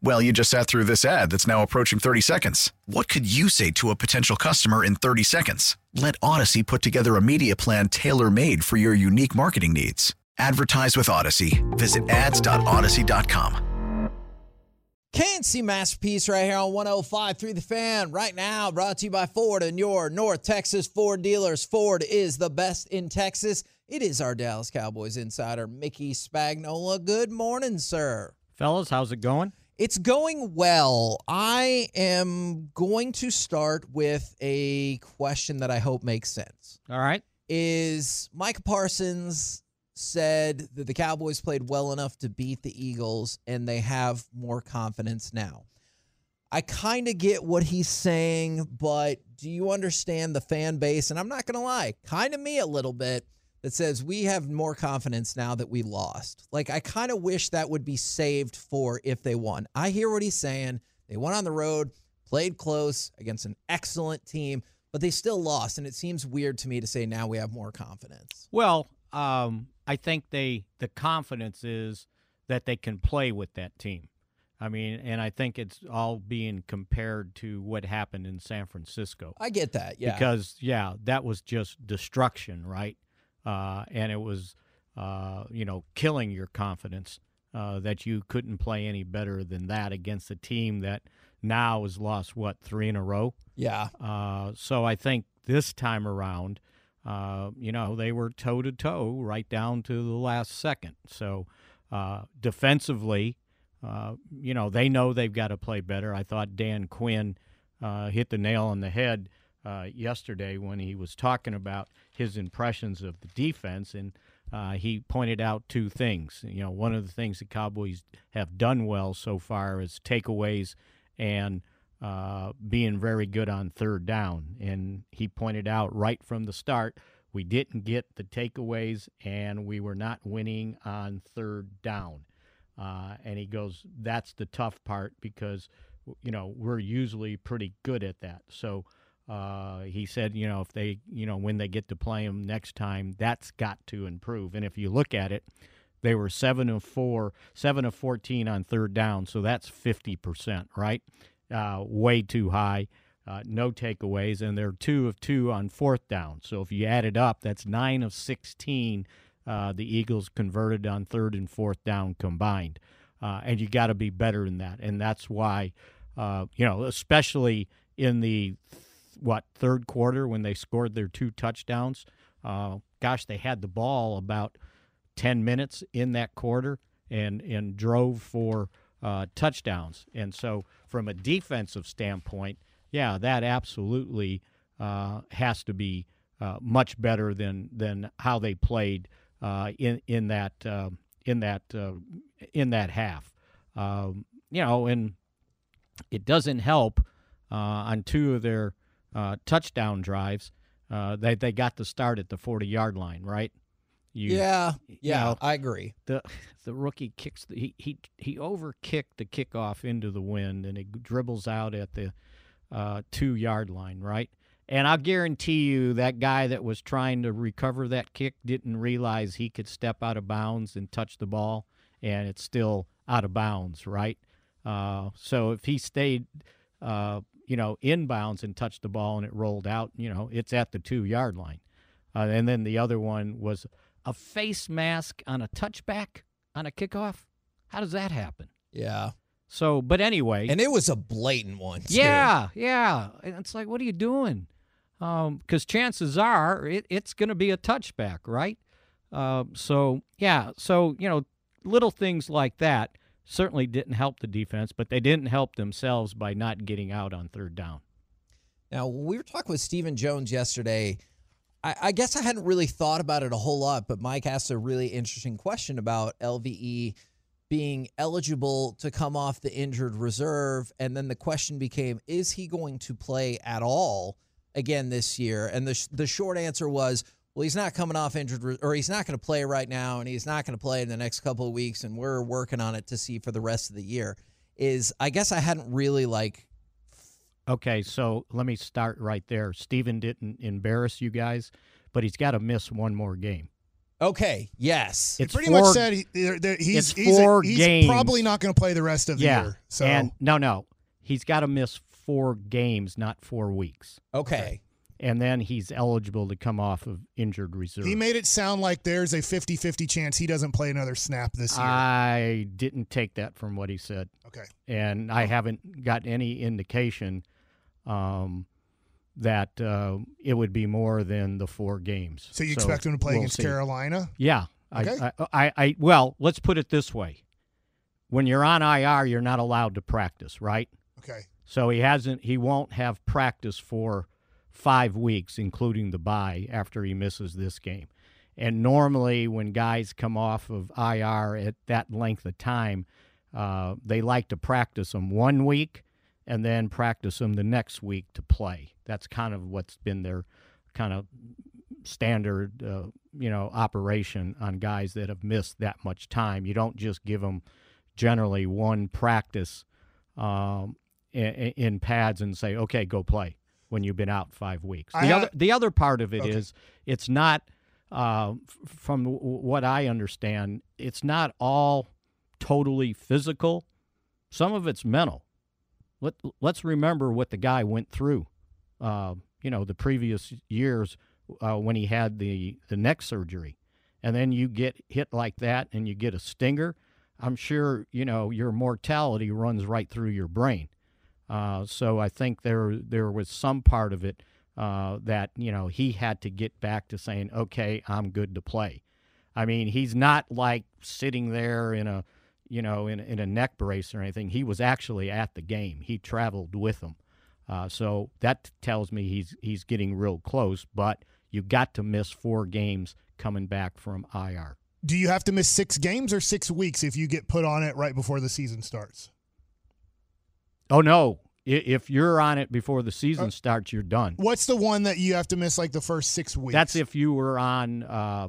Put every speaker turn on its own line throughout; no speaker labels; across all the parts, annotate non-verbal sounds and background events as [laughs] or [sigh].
Well, you just sat through this ad that's now approaching 30 seconds. What could you say to a potential customer in 30 seconds? Let Audacy put together a media plan tailor made for your unique marketing needs. Advertise with Audacy. Visit ads.audacy.com.
K&C Masterpiece right here on 105 through the fan right now brought to you by Ford and your North Texas Ford dealers. Ford is the best in Texas. It is our Dallas Cowboys insider, Mickey Spagnola. Good morning, sir.
Fellas, how's it going?
It's going well. I am going to start with a question that I hope makes sense.
All right.
Is Micah Parsons said that the Cowboys played well enough to beat the Eagles and they have more confidence now. I kind of get what he's saying, but do you understand the fan base? And I'm not going to lie, kind of me a little bit that says we have more confidence now that we lost. Like, I kind of wish that would be saved for if they won. I hear what he's saying. They went on the road, played close against an excellent team, but they still lost. And it seems weird to me to say now we have more confidence.
Well, um, I think they the confidence is that they can play with that team. I mean, and I think it's all being compared to what happened in San Francisco.
I get that, yeah.
Because yeah, that was just destruction, right? Uh, and it was, uh, you know, killing your confidence uh, that you couldn't play any better than that against a team that now has lost what three in a row.
Yeah.
Uh, so I think this time around, uh, you know, they were toe to toe right down to the last second. So uh, defensively, uh, you know, they know they've got to play better. I thought Dan Quinn uh, hit the nail on the head uh, yesterday when he was talking about his impressions of the defense, and uh, he pointed out two things. You know, one of the things the Cowboys have done well so far is takeaways and uh, being very good on third down. And he pointed out right from the start, we didn't get the takeaways and we were not winning on third down. Uh, and he goes, that's the tough part because, you know, we're usually pretty good at that. So uh, he said, you know, if they, you know, when they get to play them next time, that's got to improve. And if you look at it, they were seven of four, seven of 14 on third down. So that's 50%, right? uh, way too high. Uh, no takeaways, and they're two of two on fourth down. So if you add it up, that's nine of 16 uh, the Eagles converted on third and fourth down combined. Uh, and you got to be better than that. And that's why, uh, you know, especially in the, what, third quarter when they scored their two touchdowns. Uh, gosh, they had the ball about 10 minutes in that quarter and, and drove for uh, touchdowns. And so, from a defensive standpoint, yeah, that absolutely uh, has to be uh, much better than than how they played uh, in in that uh, in that uh, in that half. Um, you know, and it doesn't help on two of their touchdown drives. they they got the start at the forty yard line, right?
You, yeah, yeah, you know, I agree.
The [laughs] the rookie kicks the, he he he overkicked the kickoff into the wind and it dribbles out at the uh, two yard line, right? And I'll guarantee you that guy that was trying to recover that kick didn't realize he could step out of bounds and touch the ball, and it's still out of bounds, right? Uh, so if he stayed, uh, you know, inbounds and touched the ball and it rolled out, you know, it's at the two yard line. Uh, and then the other one was a face mask on a touchback on a kickoff? How does that happen?
Yeah.
So, but anyway,
and it was a blatant one. Too.
Yeah, yeah. It's like, what are you doing? Because um, chances are it, it's going to be a touchback, right? Uh, so yeah, so you know, little things like that certainly didn't help the defense, but they didn't help themselves by not getting out on third down.
Now, we were talking with Stephen Jones yesterday I, I, guess I hadn't really thought about it a whole lot, but Mike asked a really interesting question about LVE being eligible to come off the injured reserve. And then the question became is he going to play at all again this year? And the, the short answer was, well, he's not coming off injured, or he's not going to play right now, and he's not going to play in the next couple of weeks, and we're working on it to see for the rest of the year. Is I guess I hadn't really like.
Okay, so let me start right there. Stephen didn't embarrass you guys, but he's got to miss one more game.
Okay. Yes.
He
It's
pretty
four-
much said he, they're- they're- he's,
it's
he's,
four
he's
games.
probably not going to play the rest of the
yeah.
year. So
and no, no, he's got to miss four games, not four weeks,
okay.
And then he's eligible to come off of injured reserve.
he made it sound like there's a 50-50 chance he doesn't play another snap this year.
I didn't take that from what he said,
okay.
and I haven't got any indication um, that uh, it would be more than the four games.
So you expect him to play
we'll
against
see.
Carolina?
Yeah.
Okay.
I, I, I, I, well, let's put it this way. When you're on IR, you're not allowed to practice, right?
Okay.
So he hasn't, he won't have practice for five weeks, including the bye, after he misses this game. And normally, when guys come off of IR at that length of time, uh, they like to practice them one week and then practice them the next week to play. That's kind of what's been their kind of standard, uh, you know, operation on guys that have missed that much time. You don't just give them generally one practice um, in, in pads and say, "Okay, go play." When you've been out five weeks. The
ha-
other the other part of it is
Okay.
it's not, uh, from what I understand, it's not all totally physical. Some of it's mental. Let Let's remember what the guy went through. Uh, you know, the previous years uh, when he had the the neck surgery, and then you get hit like that, and you get a stinger. I'm sure you know your mortality runs right through your brain. Uh, so I think there there was some part of it uh, that you know he had to get back to saying, okay, I'm good to play. I mean, he's not like sitting there in a you know in, in a neck brace or anything. He was actually at the game. He traveled with them. Uh, so that tells me he's he's getting real close. But you got to miss four games coming back from IR.
Do you have to miss six games or six weeks if you get put on it right before the season starts?
Oh no! If you're on it before the season
Uh,
starts, you're done.
What's the one that you have to miss like the first six weeks?
That's if you were on uh,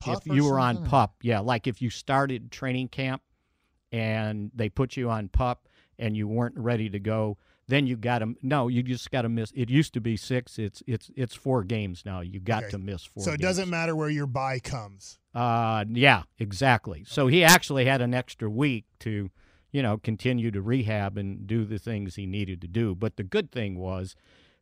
Pup
if you were on pup, yeah, like if you started training camp and they put you on pup and you weren't ready to go, then you got to no, you just got to miss. It used to be six. It's it's it's four games now. You got
Okay.
to miss four.
So it
games.
doesn't matter where your bye comes.
Uh, yeah, exactly. So he actually had an extra week to, you know, continue to rehab and do the things he needed to do. But the good thing was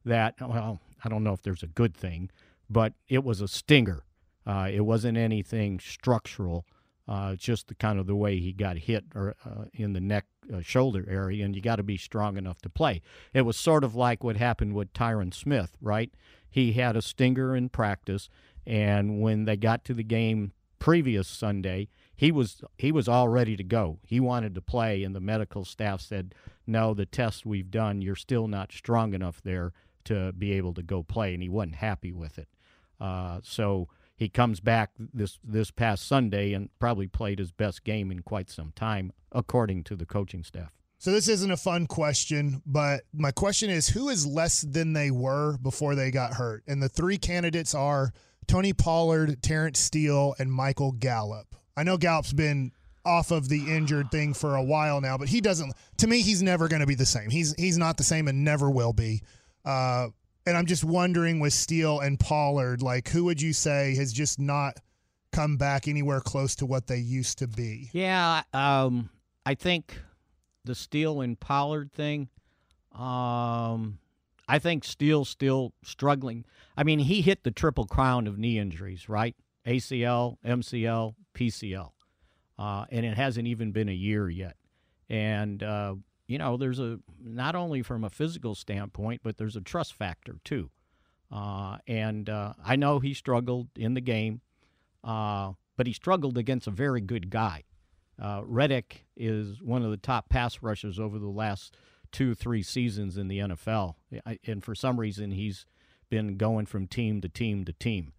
that, well, I don't know if there's a good thing, but it was a stinger. Uh, it wasn't anything structural. Uh, just the kind of the way he got hit or uh, in the neck uh, shoulder area, and you got to be strong enough to play. It was sort of like what happened with Tyron Smith, right? He had a stinger in practice, and when they got to the game previous Sunday, he was he was all ready to go. He wanted to play, and the medical staff said, "No, the tests we've done, you're still not strong enough there to be able to go play," and he wasn't happy with it. Uh, so he comes back this this past Sunday and probably played his best game in quite some time, according to the coaching staff.
So this isn't a fun question, but my question is who is less than they were before they got hurt? And the three candidates are Tony Pollard, Terence Steele, and Michael Gallup. I know Gallup's been off of the injured thing for a while now, but he doesn't to me he's never going to be the same. He's he's not the same and never will be. Uh, and I'm just wondering with Steele and Pollard, like who would you say has just not come back anywhere close to what they used to be?
Yeah, um, I think the Steele and Pollard thing. Um, I think Steele's still struggling. I mean, he hit the triple crown of knee injuries, right? ACL, MCL, PCL, uh, and it hasn't even been a year yet. And uh, you know, there's a not only from a physical standpoint, but there's a trust factor too. Uh, and uh, I know he struggled in the game, uh, but he struggled against a very good guy. Uh, Reddick is one of the top pass rushers over the last two, three seasons in the NFL, and for some reason he's been going from team to team to team.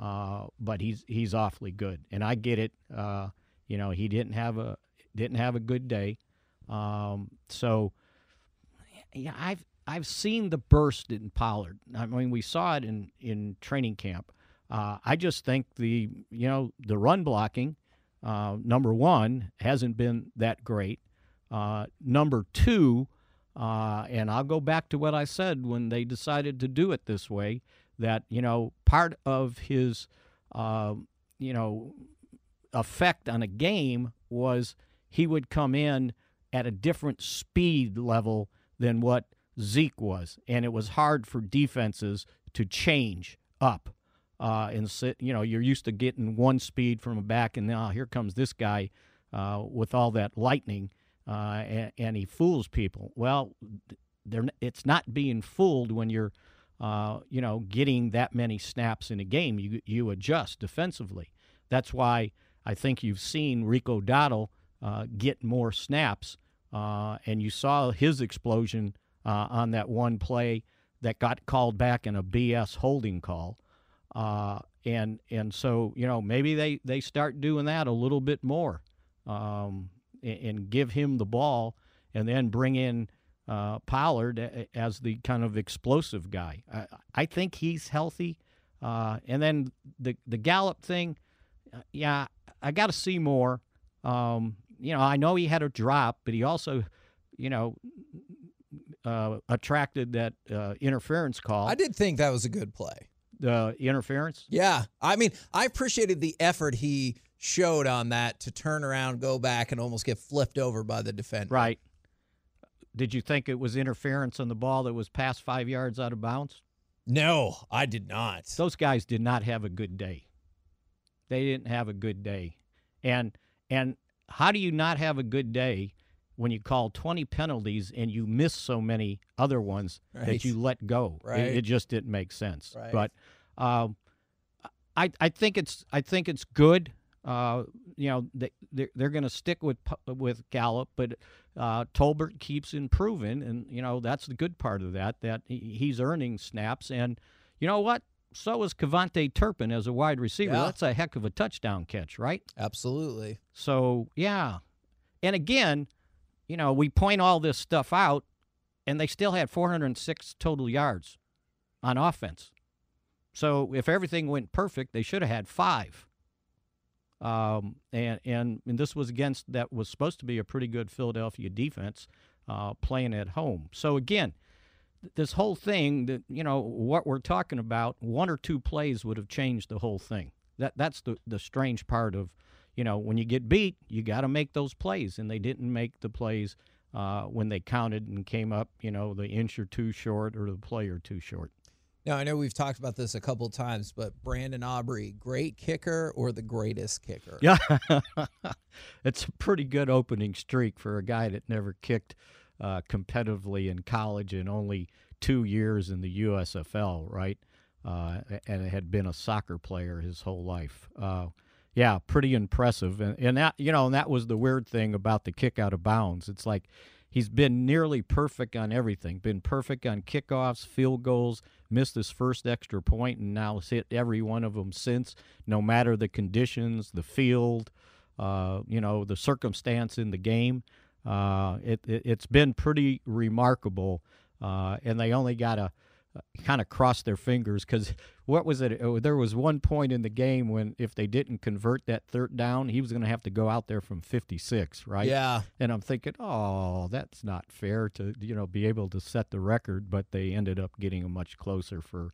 Uh, but he's he's awfully good, and I get it. Uh, you know, he didn't have a didn't have a good day. Um, so, yeah, I've I've seen the burst in Pollard. I mean, we saw it in in training camp. Uh, I just think the you know the run blocking, uh, number one, hasn't been that great. Uh, number two, uh, and I'll go back to what I said when they decided to do it this way. That you know part of his uh, you know effect on a game was he would come in at a different speed level than what Zeke was, and it was hard for defenses to change up. Uh, and sit, you know, you're used to getting one speed from a back, and now here comes this guy uh, with all that lightning, uh, and, and, he fools people. Well, it's not being fooled when you're, uh, you know, getting that many snaps in a game. You you adjust defensively. That's why I think you've seen Rico Dowdle uh, get more snaps, uh, and you saw his explosion uh, on that one play that got called back in a BS holding call. Uh, and and so you know maybe they, they start doing that a little bit more, um, and, and, give him the ball, and then bring in uh, Pollard as the kind of explosive guy. I, I think he's healthy, uh, and then the the Gallup thing, uh, yeah, I got to see more. Um, you know, I know he had a drop, but he also, you know, uh, attracted that uh, interference call.
I did think that was a good play.
The interference?
Yeah. I mean, I appreciated the effort he showed on that to turn around, go back, and almost get flipped over by the defender.
Right. Did you think it was interference on the ball that was past five yards out of bounds?
No, I did not.
Those guys did not have a good day. They didn't have a good day. And and how do you not have a good day when you call 20 penalties and you miss so many other ones right. that you let go.
Right.
It, it just didn't make sense.
Right.
But um, I I think it's I think it's good. Uh, you know they they're, they're going to stick with with Gallup, but uh, Tolbert keeps improving, and you know that's the good part of that that he's earning snaps, and you know what? So is KaVontae Turpin as a wide receiver.
Yeah.
That's a heck of a touchdown catch, right?
Absolutely.
So yeah, and again, you know, we point all this stuff out, and they still had 406 total yards on offense. So if everything went perfect, they should have had five. Um, and, and and this was against that was supposed to be a pretty good Philadelphia defense uh, playing at home. So again, this whole thing that you know what we're talking about, one or two plays would have changed the whole thing. That that's the the strange part of you know, when you get beat, you got to make those plays, and they didn't make the plays uh, when they counted and came up, you know, the inch or two short or the play or two short.
Now, I know we've talked about this a couple times, but Brandon Aubrey, great kicker or the greatest kicker?
Yeah, [laughs] it's a pretty good opening streak for a guy that never kicked uh, competitively in college and only two years in the USFL, right? Uh, and had been a soccer player his whole life. Uh, yeah, pretty impressive. And, and that, you know, and that was the weird thing about the kick out of bounds. It's like he's been nearly perfect on everything. Been perfect on kickoffs, field goals, missed his first extra point, and now has hit every one of them since, no matter the conditions, the field, uh, you know, the circumstance in the game. Uh, it, it, has been pretty remarkable. Uh, and they only got a kind of cross their fingers because what was it? Oh, there was one point in the game when if they didn't convert that third down, he was going to have to go out there from 56, right?
Yeah.
And I'm thinking, oh, that's not fair to you know be able to set the record, but they ended up getting a much closer for.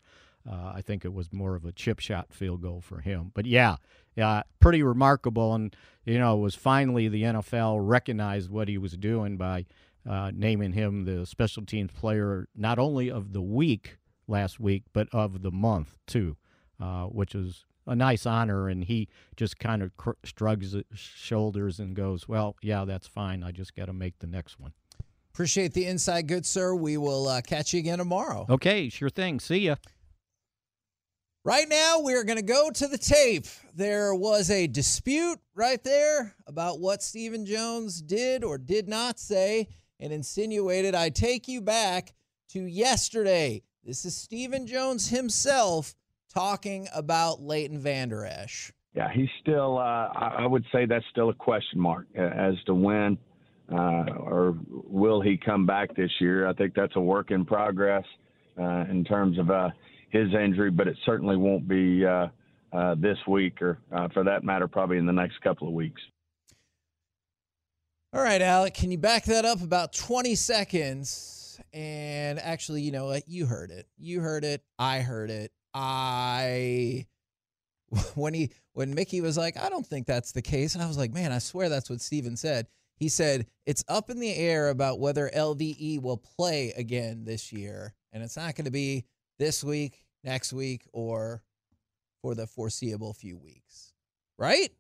Uh, I think it was more of a chip shot field goal for him. But yeah, yeah, pretty remarkable. And you know, it was finally the NFL recognized what he was doing by uh, naming him the special teams player not only of the week last week, but of the month too, uh, which is a nice honor. And he just kind of cr- shrugs his shoulders and goes, "Well, yeah, that's fine. I just got to make the next one."
Appreciate the insight, good sir. We will uh, catch you again tomorrow.
Okay, sure thing. See ya.
Right now, we're going to go to the tape. There was a dispute right there about what Stephen Jones did or did not say and insinuated I take you back to yesterday. This is Stephen Jones himself talking about Leighton Vander Esch.
yeah, he's still. Uh, I would say that's still a question mark as to when uh, or will he come back this year. I think that's a work in progress uh, in terms of uh, his injury, but it certainly won't be uh, uh, this week, or for that matter, probably in the next couple of weeks.
All right, Alec, can you back that up about 20 seconds? And actually, you know what? You heard it. You heard it. I heard it. I [laughs] when he when Mickey was like, I don't think that's the case. I was like, man, I swear that's what Stephen said. He said it's up in the air about whether LVE will play again this year, and it's not going to be this week, next week, or for the foreseeable few weeks. Right?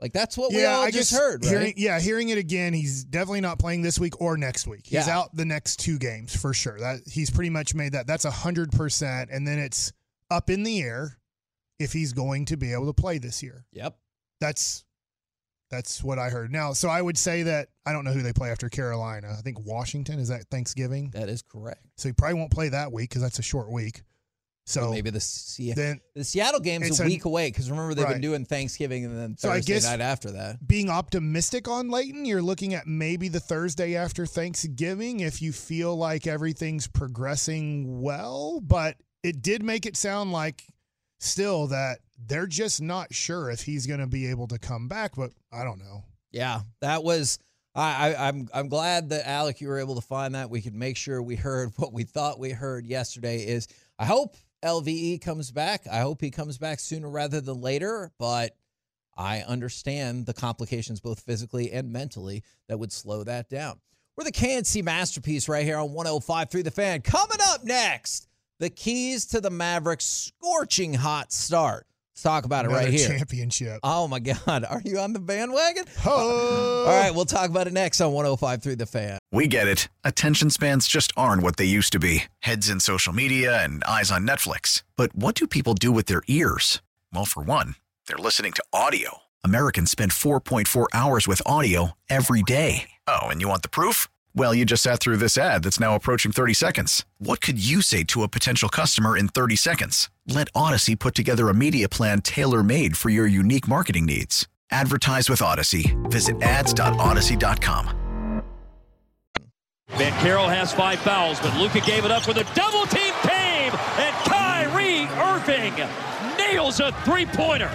Like that's what we all I just heard, right?
Hearing, yeah, hearing it again, he's definitely not playing this week or next week. He's yeah. out the next two games for sure. That he's pretty much made that. That's a hundred percent, and then it's up in the air if he's going to be able to play this year.
Yep.
That's that's what I heard. Now, so I would say that I don't know who they play after Carolina. I think Washington is that Thanksgiving.
That is correct.
So he probably won't play that week because that's a short week. So
maybe the Se- then the Seattle game's a week a, away because remember they've right. been doing Thanksgiving and then Thursday so I guess night after that.
Being optimistic on Leighton, you're looking at maybe the Thursday after Thanksgiving if you feel like everything's progressing well. But it did make it sound like still that they're just not sure if he's going to be able to come back. But I don't know.
Yeah, that was. I, I, I'm I'm glad that Alec you were able to find that. We could make sure we heard [laughs] what we thought we heard yesterday. Is I hope LVE comes back. I hope he comes back sooner rather than later. But I understand the complications, both physically and mentally, that would slow that down. We're the K&C masterpiece right here on 105 through the fan. Coming up next, the keys to the Mavericks' scorching hot start. Let's talk about it
Another
right here.
Championship.
Oh my God. [laughs] Are you on the bandwagon? [laughs]
Oh.
All right, we'll talk about it next on 105 through the fan.
We get it. Attention spans just aren't what they used to be. Heads in social media and eyes on Netflix. But what do people do with their ears? Well, for one, they're listening to audio. Americans spend 4.4 hours with audio every day. Oh, and you want the proof? Well, you just sat through this ad that's now approaching 30 seconds. What could you say to a potential customer in 30 seconds? Let Audacy put together a media plan tailor made for your unique marketing needs. Advertise with Audacy. Visit ads.audacy.com.
Carroll has five fouls, but Luka gave it up with a double team came, and Kyrie Irving nails a three pointer.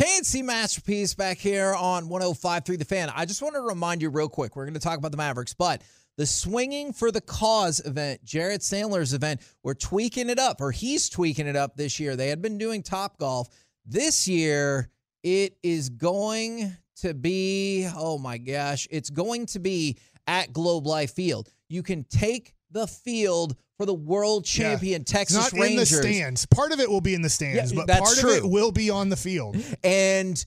K&C Masterpiece back here on 105.3 The Fan. I just want to remind you real quick, we're going to talk about the Mavericks, but the Swinging for the Cause event, Jared Sandler's event, we're tweaking it up, or he's tweaking it up this year. They had been doing Top Golf. This year, it is going to be, oh my gosh, it's going to be at Globe Life Field. You can take the field for the world champion yeah. Texas
Not
Rangers.
in the stands. Part of it will be in the stands, yeah, but part true. of it will be on the field. [laughs]
And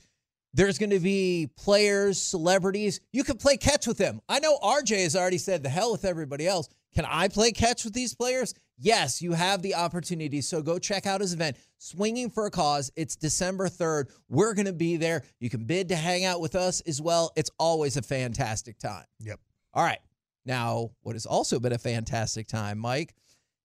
there's going to be players, celebrities. You can play catch with them. I know RJ has already said the hell with everybody else. Can I play catch with these players? Yes, you have the opportunity. So go check out his event, Swinging for a Cause. It's December 3rd. We're going to be there. You can bid to hang out with us as well. It's always a fantastic time.
Yep.
All right. Now, what has also been a fantastic time, Mike,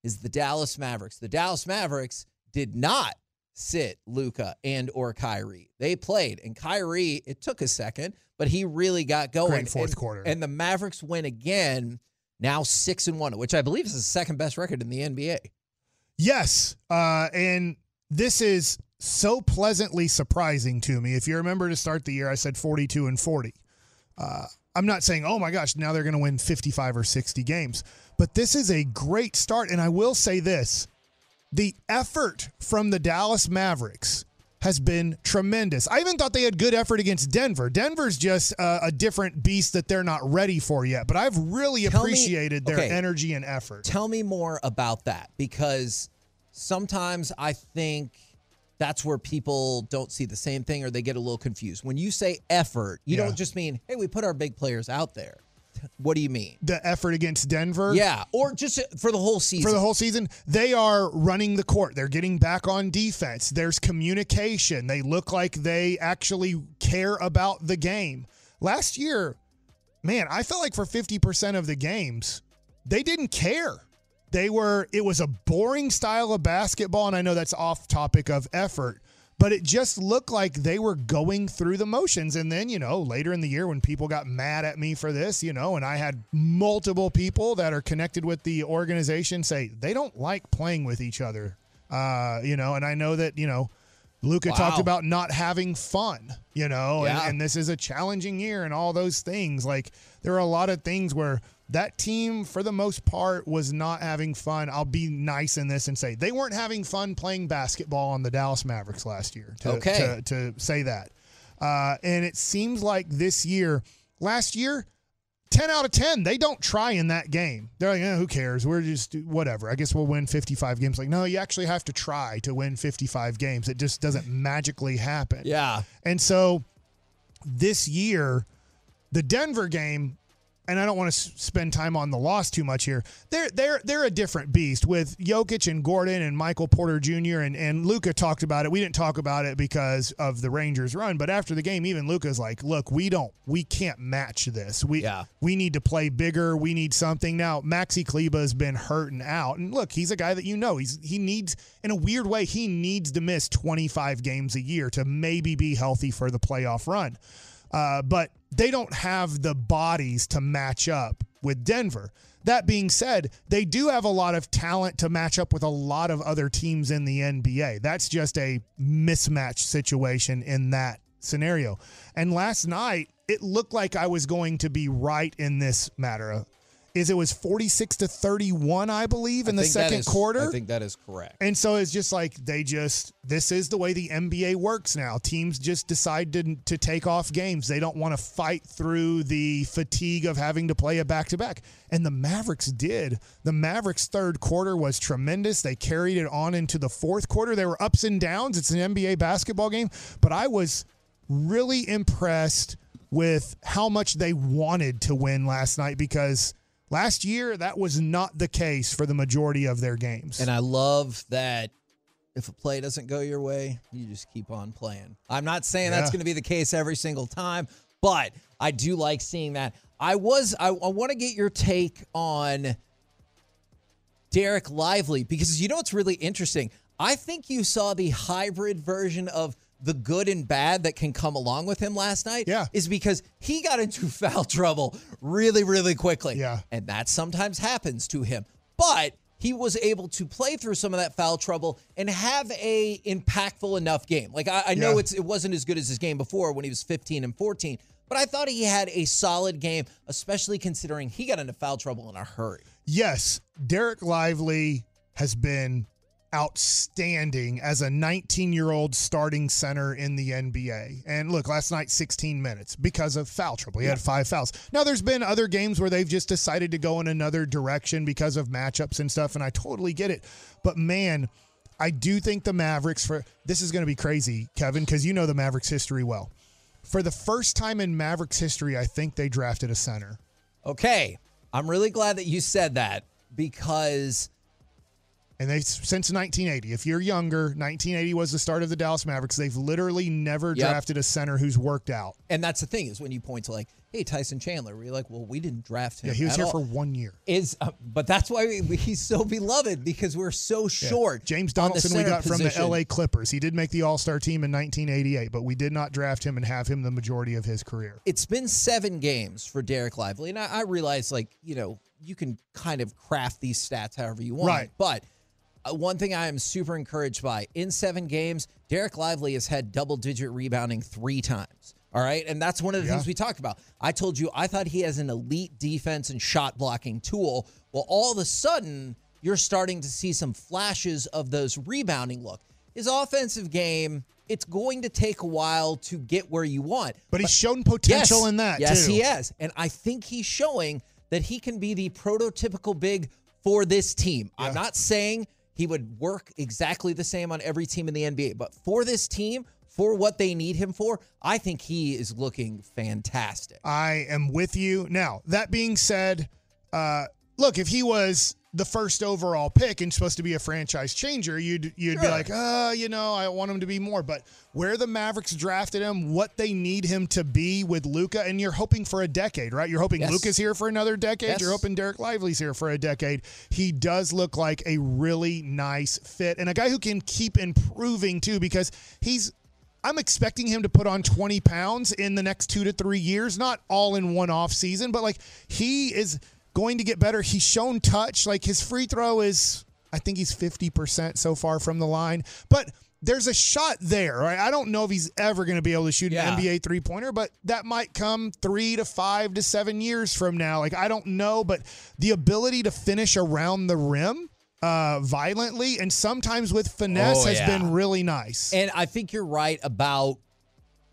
is the Dallas Mavericks. The Dallas Mavericks did not sit Luka and or Kyrie. They played, and Kyrie, it took a second, but he really got going.
Great fourth
and,
quarter.
And the Mavericks win again, now six and one, which I believe is the second best record in the NBA.
Yes. Uh, and this is so pleasantly surprising to me. If you remember to start the year, I said 42 and 40. Uh, I'm not saying, oh my gosh, now they're going to win 55 or 60 games. But this is a great start. And I will say this the effort from the Dallas Mavericks has been tremendous. I even thought they had good effort against Denver. Denver's just uh, a different beast that they're not ready for yet. But I've really Tell appreciated me, okay, their energy and effort.
Tell me more about that because sometimes I think that's where people don't see the same thing or they get a little confused. When you say effort, you yeah. don't just mean, hey, we put our big players out there. [laughs] What do you mean?
The effort against Denver?
Yeah, or just for the whole season.
For the whole season, they are running the court. They're getting back on defense. There's communication. They look like they actually care about the game. Last year, man, I felt like for 50% of the games, they didn't care. They were, it was a boring style of basketball. And I know that's off topic of effort, but it just looked like they were going through the motions. And then, you know, later in the year when people got mad at me for this, you know, and I had multiple people that are connected with the organization say they don't like playing with each other. Uh, you know, and I know that, you know, Luka
Wow.
talked about not having fun, you know,
Yeah.
and, and this is a challenging year and all those things. Like there are a lot of things where that team, for the most part, was not having fun. I'll be nice in this and say they weren't having fun playing basketball on the Dallas Mavericks last year. To,
Okay.
To, to say that, uh, and it seems like this year, last year. 10 out of 10 they don't try in that game they're like eh, who cares we're just whatever i guess we'll win 55 games like no you actually have to try to win 55 games it just doesn't magically happen
Yeah.
and so this year, the Denver game, and I don't want to s- spend time on the loss too much here. They're they're they're a different beast with Jokic and Gordon and Michael Porter Jr. and and Luka talked about it. We didn't talk about it because of the Rangers run, but after the game, even Luka's like, "Look, we don't, we can't match this. We
Yeah.
we need to play bigger. We need something now." Maxi Kleber has been hurting out, and look, he's a guy that you know. He's he needs in a weird way he needs to miss 25 games a year to maybe be healthy for the playoff run. Uh, but they don't have the bodies to match up with Denver. That being said, they do have a lot of talent to match up with a lot of other teams in the NBA. That's just a mismatch situation in that scenario. And last night, it looked like I was going to be right in this matter. Is it was 46 to 31, I believe, in
I
the second
is-
quarter?
I think that is correct.
And so it's just like they just this is the way the NBA works now. Teams just decide to, to take off games. They don't want to fight through the fatigue of having to play a back to back. And the Mavericks did. The Mavericks third quarter was tremendous. They carried it on into the fourth quarter. There were ups and downs. It's an NBA basketball game, but I was really impressed with how much they wanted to win last night because last year that was not the case for the majority of their games.
And I love that if a play doesn't go your way, you just keep on playing. I'm not saying that's going to be the case every single time, but I do like seeing that. I was I, I want to get your take on Derek Lively because you know what's really interesting? I think you saw the hybrid version of the good and bad that can come along with him last night.
Yeah.
Is because he got into [laughs] foul trouble really, really quickly.
Yeah.
And that sometimes happens to him. But he was able to play through some of that foul trouble and have a impactful enough game. Like I, I know
Yeah.
it's it wasn't as good as his game before when he was 15 and 14, but I thought he had a solid game, especially considering he got into foul trouble in a hurry.
yes, Derek Lively has been outstanding as a 19 year old starting center in the NBA. And look, last night, 16 minutes because of foul trouble. He had five fouls. Now, there's been other games where they've just decided to go in another direction because of matchups and stuff, and I totally get it. But man, I do think the Mavericks for this is going to be crazy, Kevin, because you know the Mavericks history well. For the first time in Mavericks history, I think they drafted a center.
Okay. I'm really glad that you said that because
And they since 1980. If you're younger, 1980 was the start of the Dallas Mavericks. They've literally never
Yep.
drafted a center who's worked out.
and that's the thing is when you point to like, hey, Tyson Chandler, where you're like, well, we didn't draft him.
Yeah, he was here
all.
for one year.
is uh, but that's why we, he's so beloved because we're so
Yeah.
short.
James Donaldson we got from the LA Clippers. He did make the All-Star team in 1988, but we did not draft him and have him the majority of his career.
It's been seven games for Derek Lively, and I, I realize like you know you can kind of craft these stats however you want,
Right.
But Uh, one thing I am super encouraged by in seven games, Derek Lively has had double-digit rebounding three times. All right, and that's one of the
Yeah.
things we talked about. I told you I thought he has an elite defense and shot blocking tool. Well, all of a sudden you're starting to see some flashes of those rebounding look. His offensive game, it's going to take a while to get where you want.
But he's shown potential in that
Yes,
too.
he has. And I think he's showing that he can be the prototypical big for this team. I'm not saying he would work exactly the same on every team in the NBA, but for this team, for what they need him for, I think he is looking fantastic.
I am with you. Now, that being said, uh, look, if he was the first overall pick and supposed to be a franchise changer, you'd you'd be like, uh, you know, I want him to be more. But where the Mavericks drafted him, what they need him to be with Luka, and you're hoping for a decade, right? You're hoping
Yes.
Luka's here for another decade.
Yes.
You're hoping Derek Lively's here for a decade. He does look like a really nice fit and a guy who can keep improving too, because he's I'm expecting him to put on 20 pounds in the next two to three years, not all in one off season, but like he is going to get better. He's shown touch. Like his free throw is, I think he's 50% so far from the line, but there's a shot there, right? I don't know if he's ever going to be able to shoot
Yeah.
an NBA three pointer, but that might come three to five to seven years from now. Like, I don't know, but the ability to finish around the rim uh, violently and sometimes with finesse
Oh,
has
yeah.
been really nice.
And I think you're right about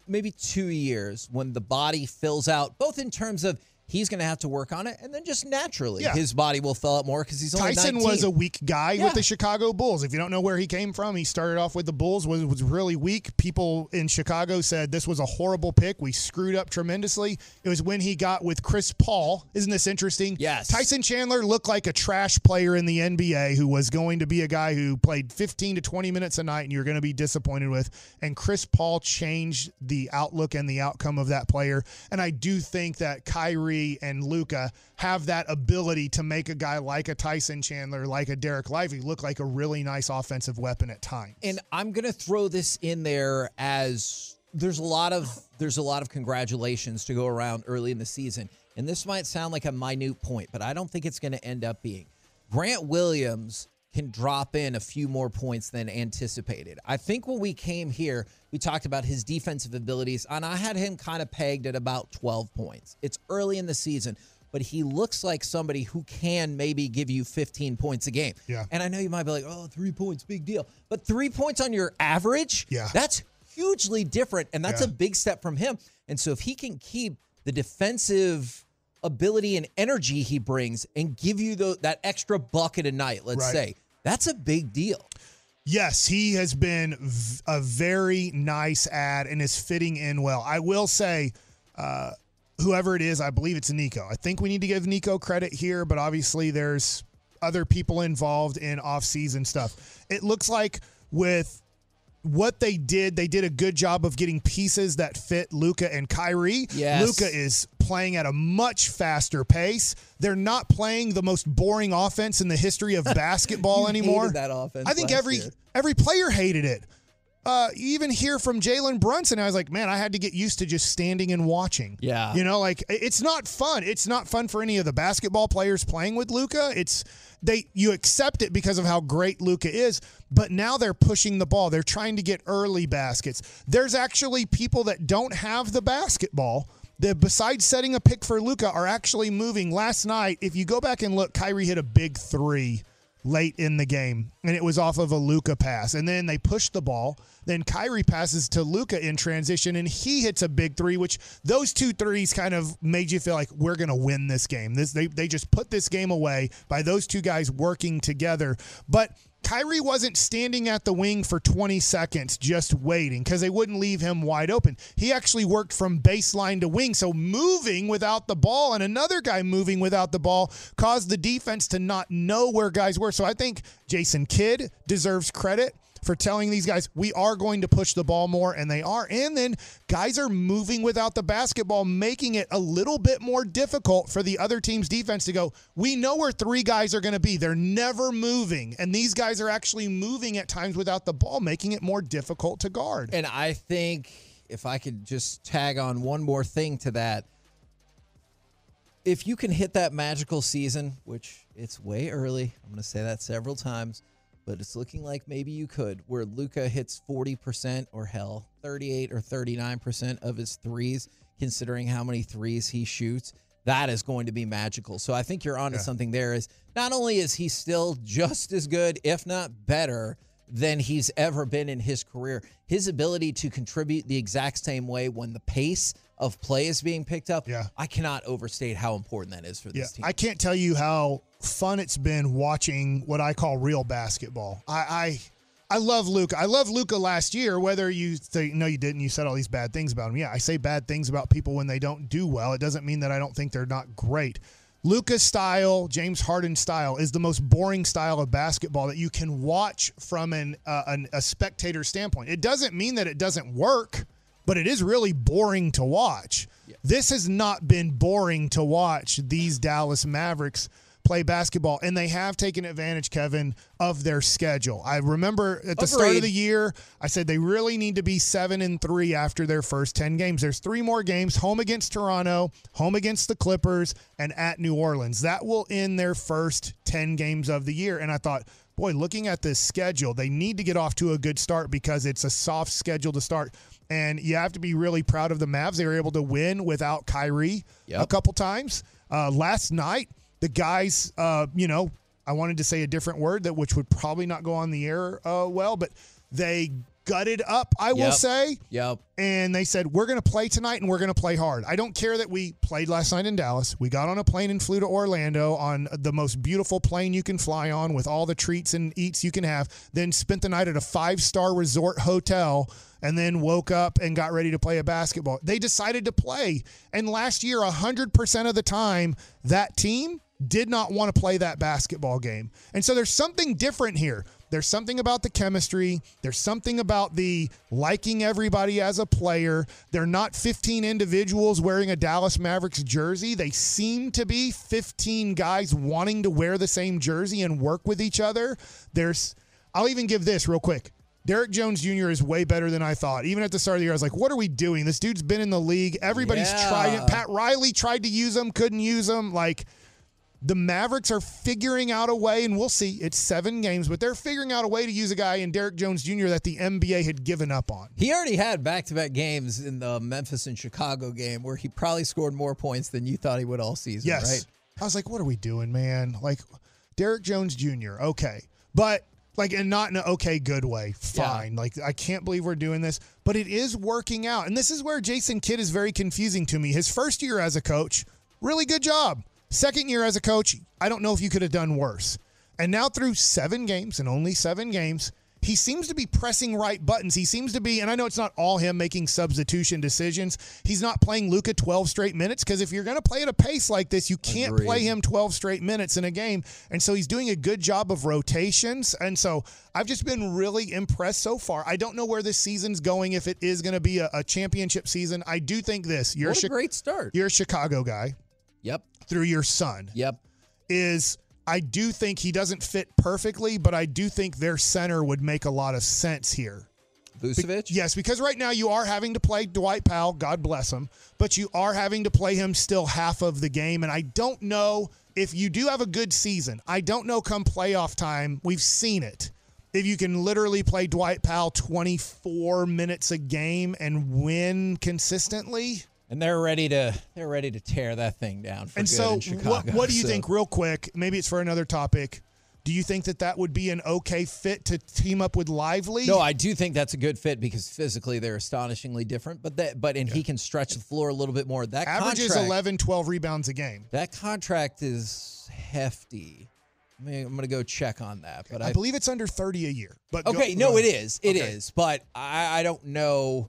maybe two years when the body fills out, both in terms of he's going to have to work on it, and then just naturally
Yeah.
his body will fill up more because he's only
Tyson
19.
was a weak guy
Yeah.
with the Chicago Bulls. If you don't know where he came from, he started off with the Bulls, was, was really weak. People in Chicago said this was a horrible pick. We screwed up tremendously. It was when he got with Chris Paul. Isn't this interesting?
Yes.
Tyson Chandler looked like a trash player in the NBA who was going to be a guy who played 15 to 20 minutes a night and you're going to be disappointed with. And Chris Paul changed the outlook and the outcome of that player. And I do think that Kyrie and Luka have that ability to make a guy like a Tyson Chandler, like a Derek Lively, look like a really nice offensive weapon at times.
and I'm gonna throw this in there as there's a lot of there's a lot of congratulations to go around early in the season, and this might sound like a minute point, but I don't think it's gonna end up being. Grant Williams can drop in a few more points than anticipated. I think when we came here, we talked about his defensive abilities, and I had him kind of pegged at about 12 points. It's early in the season. But he looks like somebody who can maybe give you 15 points a game.
Yeah.
And I know you might be like, oh, three points, big deal. But three points on your average,
Yeah.
that's hugely different. And that's
Yeah.
a big step from him. And so if he can keep the defensive ability and energy he brings and give you the, that extra bucket a night, let's
Right.
say, that's a big deal.
Yes, he has been v- a very nice ad and is fitting in well. I will say, uh, whoever it is, I believe it's Nico. I think we need to give Nico credit here, but obviously there's other people involved in off-season stuff. It looks like with what they did, they did a good job of getting pieces that fit Luka and Kyrie.
Yes.
Luka is playing at a much faster pace. They're not playing the most boring offense in the history of [laughs] basketball anymore.
that offense
I think every
year.
every player hated it. Uh, even hear from Jalen Brunson. I was like, man, I had to get used to just standing and watching.
Yeah.
you know, like it's not fun. It's not fun for any of the basketball players playing with Luka. It's they you accept it because of how great Luka is, but now they're pushing the ball. They're trying to get early baskets. There's actually people that don't have the basketball. That besides setting a pick for Luka are actually moving. Last night, if you go back and look, Kyrie hit a big three late in the game, and it was off of a Luka pass. And then they pushed the ball. Then Kyrie passes to Luka in transition, and he hits a big three. Which those two threes kind of made you feel like we're going to win this game. This they they just put this game away by those two guys working together. But Kyrie wasn't standing at the wing for 20 seconds just waiting because they wouldn't leave him wide open. He actually worked from baseline to wing. So moving without the ball and another guy moving without the ball caused the defense to not know where guys were. So I think Jason Kidd deserves credit for telling these guys we are going to push the ball more and they are. And then guys are moving without the basketball making it a little bit more difficult for the other team's defense to go we know where three guys are going to be. They're never moving. And these guys are actually moving at times without the ball making it more difficult to guard.
And I think if I could just tag on one more thing to that, if you can hit that magical season, which it's way early, I'm going to say that several times, but it's looking like maybe you could, where Luka hits 40% or hell, 38 or 39% of his threes, considering how many threes he shoots. That is going to be magical. So I think you're onto something there. Is not only is he still just as good, if not better, than he's ever been in his career. His ability to contribute the exact same way when the pace of play is being picked up,
Yeah.
I cannot overstate how important that is for
Yeah,
this team.
I can't tell you how fun it's been watching what I call real basketball. I I, I love Luka. I love Luka last year. Whether you say no, you didn't. You said all these bad things about him. Yeah, I say bad things about people when they don't do well. It doesn't mean that I don't think they're not great. Luka style, James Harden style is the most boring style of basketball that you can watch from an, uh, an a spectator standpoint. It doesn't mean that it doesn't work, but it is really boring to watch. This has not been boring to watch these Dallas Mavericks play basketball, and they have taken advantage, Kevin, of their schedule. I remember at the start of the year, I said they really need to be seven and three after their first 10 games. There's three more games home against Toronto, home against the Clippers, and at New Orleans. That will end their first 10 games of the year. And I thought, boy, looking at this schedule, they need to get off to a good start because it's a soft schedule to start. And you have to be really proud of the Mavs. They were able to win without Kyrie
Yep.
a couple times. Uh, last night, the guys, uh, you know, I wanted to say a different word that which would probably not go on the air uh, well, but they gutted up, I will say
Yep.
and they said we're going to play tonight and we're going to play hard. I don't care that we played last night in Dallas. We got on a plane and flew to Orlando on the most beautiful plane you can fly on with all the treats and eats you can have. Then spent the night at a five-star resort hotel and then woke up and got ready to play a basketball. They decided to play. And last year 100% of the time that team did not want to play that basketball game. And so there's something different here. There's something about the chemistry. There's something about the liking everybody as a player. They're not 15 individuals wearing a Dallas Mavericks jersey. They seem to be 15 guys wanting to wear the same jersey and work with each other. There's, I'll even give this real quick. Derrick Jones Jr. is way better than I thought. Even at the start of the year, I was like, what are we doing? This dude's been in the league. Everybody's
Yeah.
tried it. Pat Riley tried to use him, couldn't use him. Like, the Mavericks are figuring out a way, and we'll see. It's seven games, but they're figuring out a way to use a guy in Derrick Jones Jr. that the NBA had given up on.
He already had back-to-back games in the Memphis and Chicago game where he probably scored more points than you thought he would all season.
Yes.
Right.
I was like, what are we doing, man? Like, Derrick Jones Jr., okay. But, like, and not in an okay, good way. Fine. Like, I can't believe we're doing this, but it is working out. And this is where Jason Kidd is very confusing to me. His first year as a coach, really good job. Second year as a coach, I don't know if you could have done worse. And now through seven games and only seven games, he seems to be pressing right buttons. He seems to be, and I know it's not all him making substitution decisions. He's not playing Luka 12 straight minutes because if you're going to play at a pace like this, you can't
Agreed.
play him 12 straight minutes in a game. And so he's doing a good job of rotations. And so I've just been really impressed so far. I don't know where this season's going, if it is going to be a, a championship season. I do think this. You're
What a
Chi-
great start.
You're a Chicago guy
Yep.
through your son
Yep.
is I do think he doesn't fit perfectly, but I do think their center would make a lot of sense here. Be-
Vucevic.
yes, because right now you are having to play Dwight Powell, God bless him, but you are having to play him still half of the game. And I don't know if you do have a good season. I don't know come playoff time, we've seen it. If you can literally play Dwight Powell 24 minutes a game and win consistently.
And they're ready to they're ready to tear that thing down. For
And so, what, what do you
So-
think, real quick? Maybe it's for another topic. Do you think that that would be an okay fit to team up with Lively?
No, I do think that's a good fit because physically they're astonishingly different. But that, but and he can stretch the floor a little bit more. That
averages
contract,
11, 12 rebounds a game.
That contract is hefty. I mean, I'm gonna go check on that. But
I,
I,
believe it's under 30 a year. But
okay,
go
no, it is, it is. But I, I don't know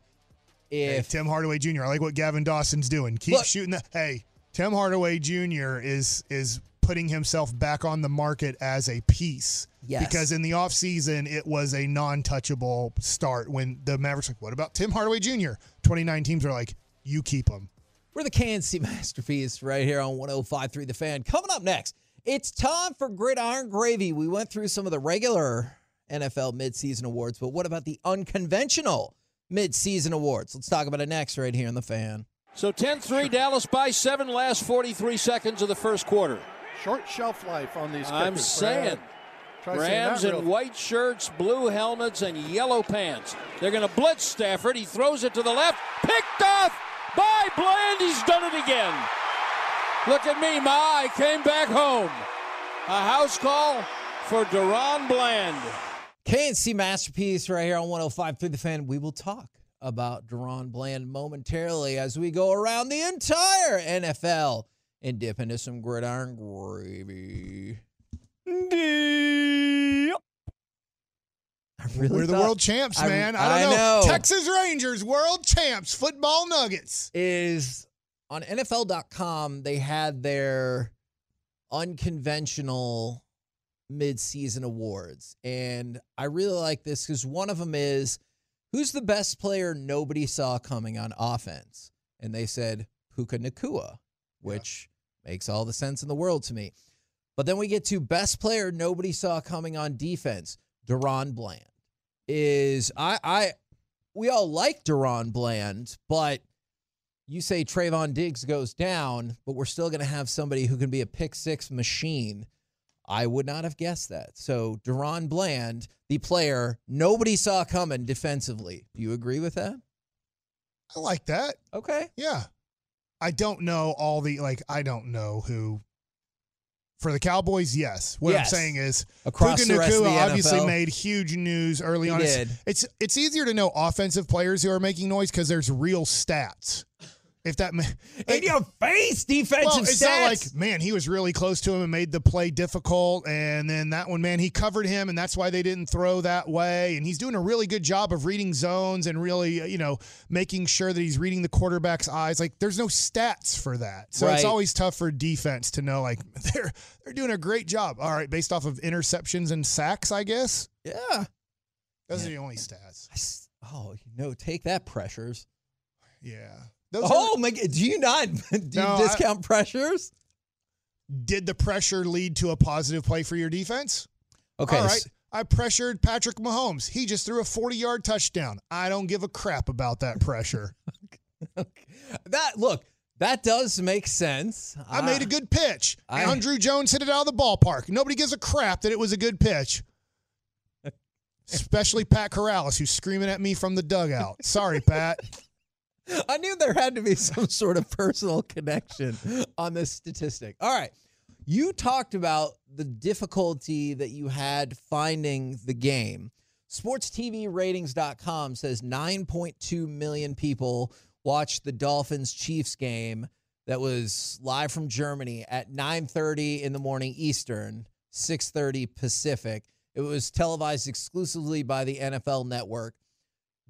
Hey, Tim Hardaway Jr. I like what Gavin Dawson's doing. Keep
Look-
shooting the Hey, Tim Hardaway Jr. is is putting himself back on the market as a piece.
Yes.
Because in the offseason, it was a non-touchable start when the Mavericks like, what about Tim Hardaway Jr.? 29 teams are like, you keep him.
We're the K&C [laughs] Masterpiece right here on 105.3 The Fan. Coming up next, it's time for Gridiron Gravy. We went through some of the regular NFL midseason awards, but what about the unconventional midseason awards? Let's talk about it next right here on The Fan.
So 10 3, Dallas by seven, last 43 seconds of the first quarter.
Short shelf life on these.
I'm
kickers,
saying.
Brad. Try saying
Rams
that
in white shirts, blue helmets, and yellow pants. They're going to blitz Stafford. He throws it to the left. Picked off by Bland. He's done it again. Look at me. Ma. I came back home. A house call for DaRon Bland.
K&C Masterpiece right here on 105 through The Fan. We will talk about DaRon Bland momentarily as we go around the entire NFL and dip into some gridiron gravy. I really
We're the world champs, man. I,
I
don't know.
know.
Texas Rangers, world champs, football nuggets.
is on NFL.com, they had their unconventional mid-season awards, and I really like this because one of them is who's the best player nobody saw coming on offense, and they said Puka Nacua, which makes all the sense in the world to me. But then we get to best player nobody saw coming on defense. DaRon Bland is I I we all like DaRon Bland, but you say Trevon Diggs goes down, but we're still going to have somebody who can be a pick six machine. I would not have guessed that. So DaRon Bland, the player nobody saw coming defensively. Do you agree with that?
I like that.
Okay.
Yeah. I don't know all the like I don't know who for the Cowboys, yes. What
Yes.
I'm saying is
Across
Puka
the rest of Nacua
obviously
NFL.
made huge news early
He
on. It's-
did.
It's it's easier to know offensive players who are making noise because there's real stats. If that
In your face, defensive
well, it's not like man, he was really close to him and made the play difficult, and then that one, man, he covered him, and that's why they didn't throw that way. And he's doing a really good job of reading zones and really, uh, you know, making sure that he's reading the quarterback's eyes. Like, there's no stats for that, so it's always tough for defense to know. Like, [laughs] they're they're doing a great job. All right, based off of interceptions and sacks, I guess.
yeah.
Those are the only stats.
Oh, no, take that pressures.
Yeah. Those
Oh
are,
my god, do you not [laughs] do you
No, I-
discount pressures?
did the pressure lead to a positive play for your defense?
Okay.
All right. I pressured Patrick Mahomes. He just threw a 40 yard touchdown. I don't give a crap about that pressure. [laughs]
That look, that does make sense.
I made a ah. good pitch.
I-
Andruw Jones hit it out of the ballpark. Nobody gives a crap that it was a good pitch. [laughs] Especially Pat Corrales, who's screaming at me from the dugout. Sorry, Pat.
I knew there had to be some [laughs] sort of personal connection on this statistic. All right. You talked about the difficulty that you had finding the game. SportsTVRatings.com says 9.2 million people watched the Dolphins Chiefs game that was live from Germany at 9:30 in the morning Eastern, 6:30 Pacific. It was televised exclusively by the NFL network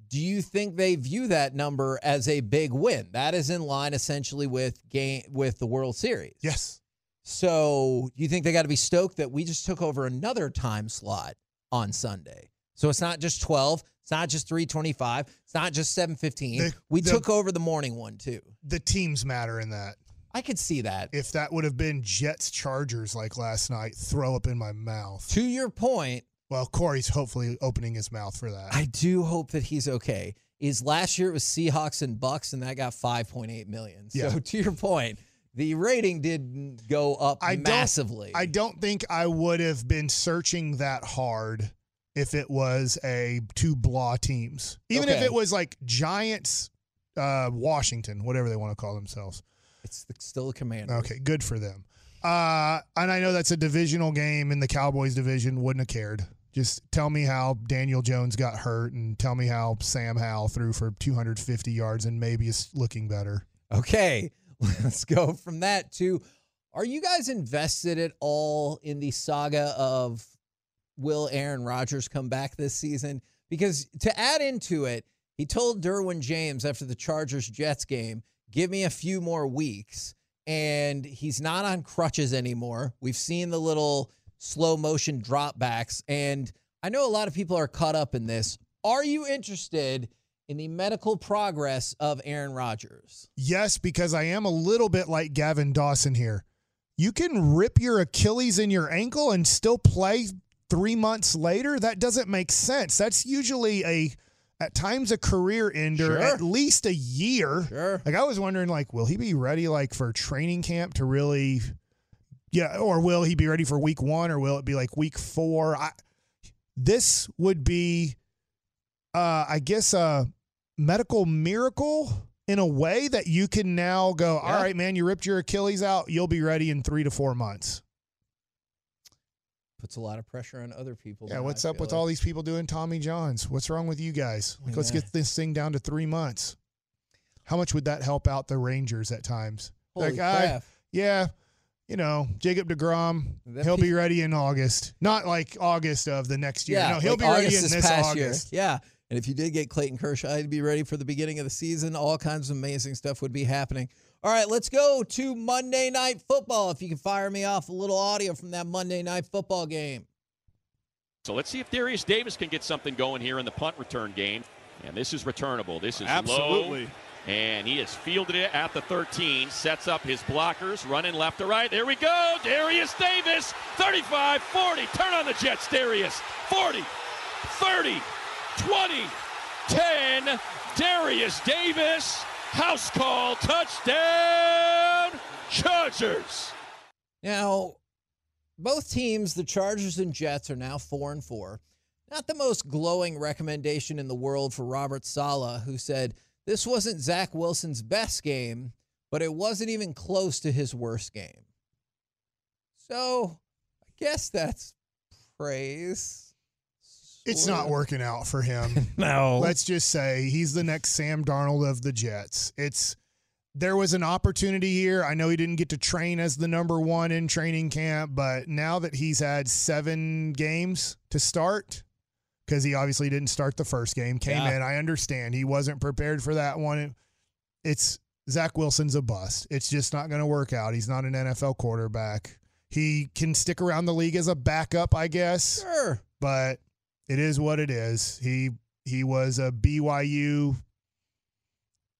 do you think they view that number as a big win? That is in line essentially with game with the World Series.
Yes.
So do you think they got to be stoked that we just took over another time slot on Sunday? So it's not just twelve, it's not just three twenty-five, it's not just seven fifteen.
The-
We
the-
took over the morning one too.
The teams matter in that.
I could see that.
If that would have been Jets Chargers like last night, throw up in my mouth.
To your point,
Well, Corey's hopefully opening his mouth for that.
I do hope that he's okay. Is last year it was Seahawks and Bucks, and that got 5.8 million. So
Yeah.
to your point, the rating did go up
I
massively.
Don't, I don't think I would have been searching that hard if it was a two blah teams. Even if it was like Giants, uh, Washington, whatever they want to call themselves.
It's still a commander.
Okay, good for them. Uh, and I know that's a divisional game in the Cowboys division. Wouldn't have cared. Just tell me how Daniel Jones got hurt, and tell me how Sam Howell threw for 250 yards and maybe is looking better.
Okay, [laughs] let's go from that to are you guys invested at all in the saga of will Aaron Rodgers come back this season? Because to add into it, he told Derwin James after the Chargers Jets game, give me a few more weeks. And he's not on crutches anymore. We've seen the little slow motion dropbacks. And I know a lot of people are caught up in this. Are you interested in the medical progress of Aaron Rodgers?
Yes, because I am a little bit like Gavin Dawson here. You can rip your Achilles in your ankle and still play three months later. That doesn't make sense. That's usually a at times a career ender,
Sure.
at least a year.
Sure.
Like I was wondering, like, will he be ready like for training camp to really yeah, or will he be ready for week one or will it be like week four? I this would be uh I guess a medical miracle in a way that you can now go, all
Yeah.
right, man, you ripped your Achilles out, you'll be ready in three to four months.
Puts a lot of pressure on other people.
Yeah, what's
I
up with
like.
all these people doing Tommy Johns? What's wrong with you guys? Like, let's get this thing down to three months. How much would that help out the Rangers at times?
Holy
like, I,
crap.
yeah, you know, Jacob DeGrom,
That
he'll
pe-
be ready in August. Not like August of the next year.
Yeah,
no, he'll
like
be ready in
this
this
past
August.
year. Yeah. And if you did get Clayton Kershaw, I'd be ready for the beginning of the season. All kinds of amazing stuff would be happening. All right, let's go to Monday Night Football. If you can fire me off a little audio from that Monday Night Football game.
So let's see if Darius Davis can get something going here in the punt return game. And this is returnable. This is
Absolutely.
low. And he has fielded it at the 13, sets up his blockers, running left to right. There we go. Darius Davis, 35, 40. Turn on the Jets, Darius. 40, 30, 20, 10. Darius Davis, house call, touchdown, Chargers.
Now, both teams, the Chargers and Jets, are now four and four. Not the most glowing recommendation in the world for Robert Saleh, who said this wasn't Zach Wilson's best game, but it wasn't even close to his worst game. So I guess that's praise.
It's not working out for him. [laughs]
No.
Let's just say he's the next Sam Darnold of the Jets. It's there was an opportunity here. I know he didn't get to train as the number one in training camp, but now that he's had seven games to start, because he obviously didn't start the first game, came
Yeah.
in. I understand he wasn't prepared for that one. It's Zach Wilson's a bust. It's just not going to work out. He's not an NFL quarterback. He can stick around the league as a backup, I guess
Sure.
but it is what it is. He he was a BYU.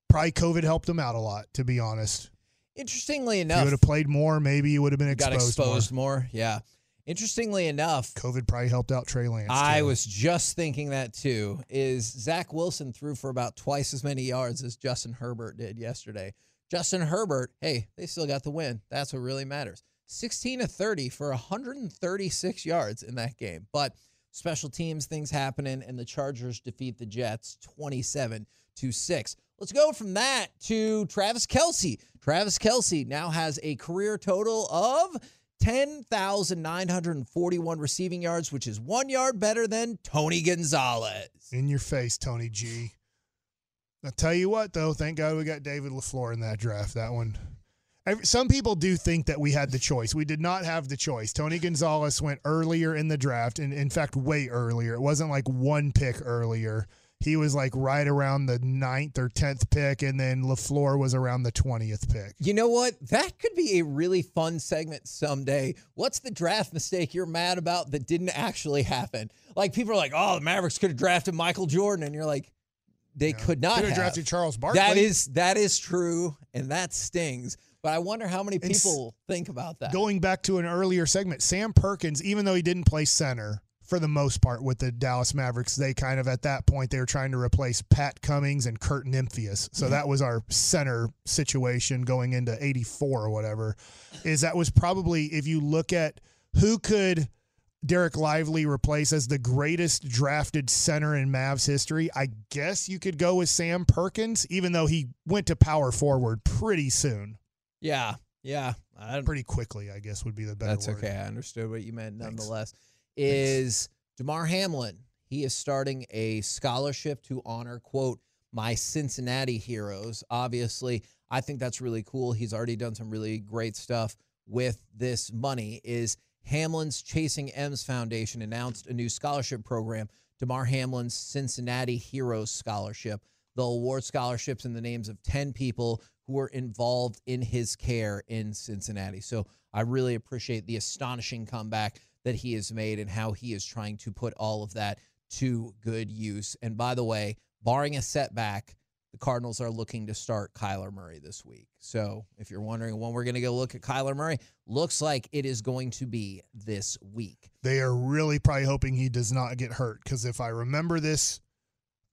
Probably COVID helped him out a lot, to be honest.
Interestingly
If he
enough,
would have played more, maybe he would have been
got
exposed,
exposed
more.
more. Yeah. Interestingly enough,
COVID probably helped out Trey Lance.
I
too.
was just thinking that too. Is Zach Wilson threw for about twice as many yards as Justin Herbert did yesterday. Justin Herbert, hey, they still got the win. That's what really matters. 16 to 30 for 136 yards in that game. But special teams things happening, and the Chargers defeat the Jets 27 to 6. Let's go from that to Travis Kelce. Travis Kelce now has a career total of 10,941 receiving yards, which is one yard better than Tony Gonzalez.
in your face, Tony G. I tell you what, though, thank God we got David Lafleur in that draft. That one. Some people do think that we had the choice. We did not have the choice. Tony Gonzalez went earlier in the draft, and in fact, way earlier. It wasn't like one pick earlier. He was like right around the ninth or tenth pick, and then Lafleur was around the twentieth pick.
You know what? That could be a really fun segment someday. What's the draft mistake you're mad about that didn't actually happen? Like people are like, "Oh, the Mavericks could have drafted Michael Jordan," and you're like, "They could not
Could
have
have drafted Charles Barkley.
That is that is true, and that stings. But I wonder how many
And s-
people think about that.
Going back to an earlier segment, Sam Perkins, even though he didn't play center for the most part with the Dallas Mavericks, they kind of at that point they were trying to replace Pat Cummings and Kurt Nimphius. So mm-hmm. that was our center situation going into 84 or whatever. Is that was probably if you look at who could Dereck Lively replace as the greatest drafted center in Mavs history, I guess you could go with Sam Perkins, even though he went to power forward pretty soon.
yeah, yeah. I don't,
Pretty quickly, I guess would be the better
That's
word.
okay. I understood what you meant.
Thanks.
Is Damar Hamlin? He is starting a scholarship to honor quote my Cincinnati heroes. Obviously, I think that's really cool. He's already done some really great stuff with this money. Is Hamlin's Chasing M's Foundation announced a new scholarship program, Damar Hamlin's Cincinnati Heroes Scholarship. They'll award scholarships in the names of 10 people who were involved in his care in Cincinnati. So I really appreciate the astonishing comeback that he has made and how he is trying to put all of that to good use. And by the way, barring a setback, the Cardinals are looking to start Kyler Murray this week. So if you're wondering when we're going to go look at Kyler Murray, looks like it is going to be this week.
They are really probably hoping he does not get hurt because if I remember this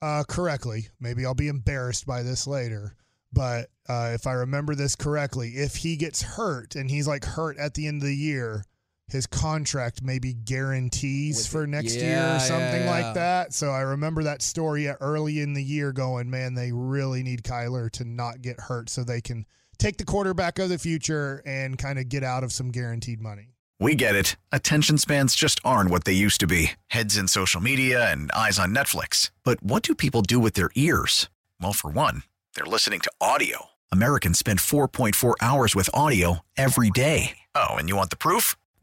uh, correctly, maybe I'll be embarrassed by this later. But uh, if I remember this correctly, if he gets hurt and he's like hurt at the end of the year, his contract maybe guarantees
With
for
it.
next year
Yeah,
or
yeah,
something
yeah.
like that. So I remember that story early in the year going, man, they really need Kyler to not get hurt so they can take the quarterback of the future and kind of get out of some guaranteed money.
We get it. Attention spans just aren't what they used to be heads in social media and eyes on Netflix. But what do people do with their ears? Well, for one, they're listening to audio. Americans spend 4.4 hours with audio every day. Oh, and you want the proof?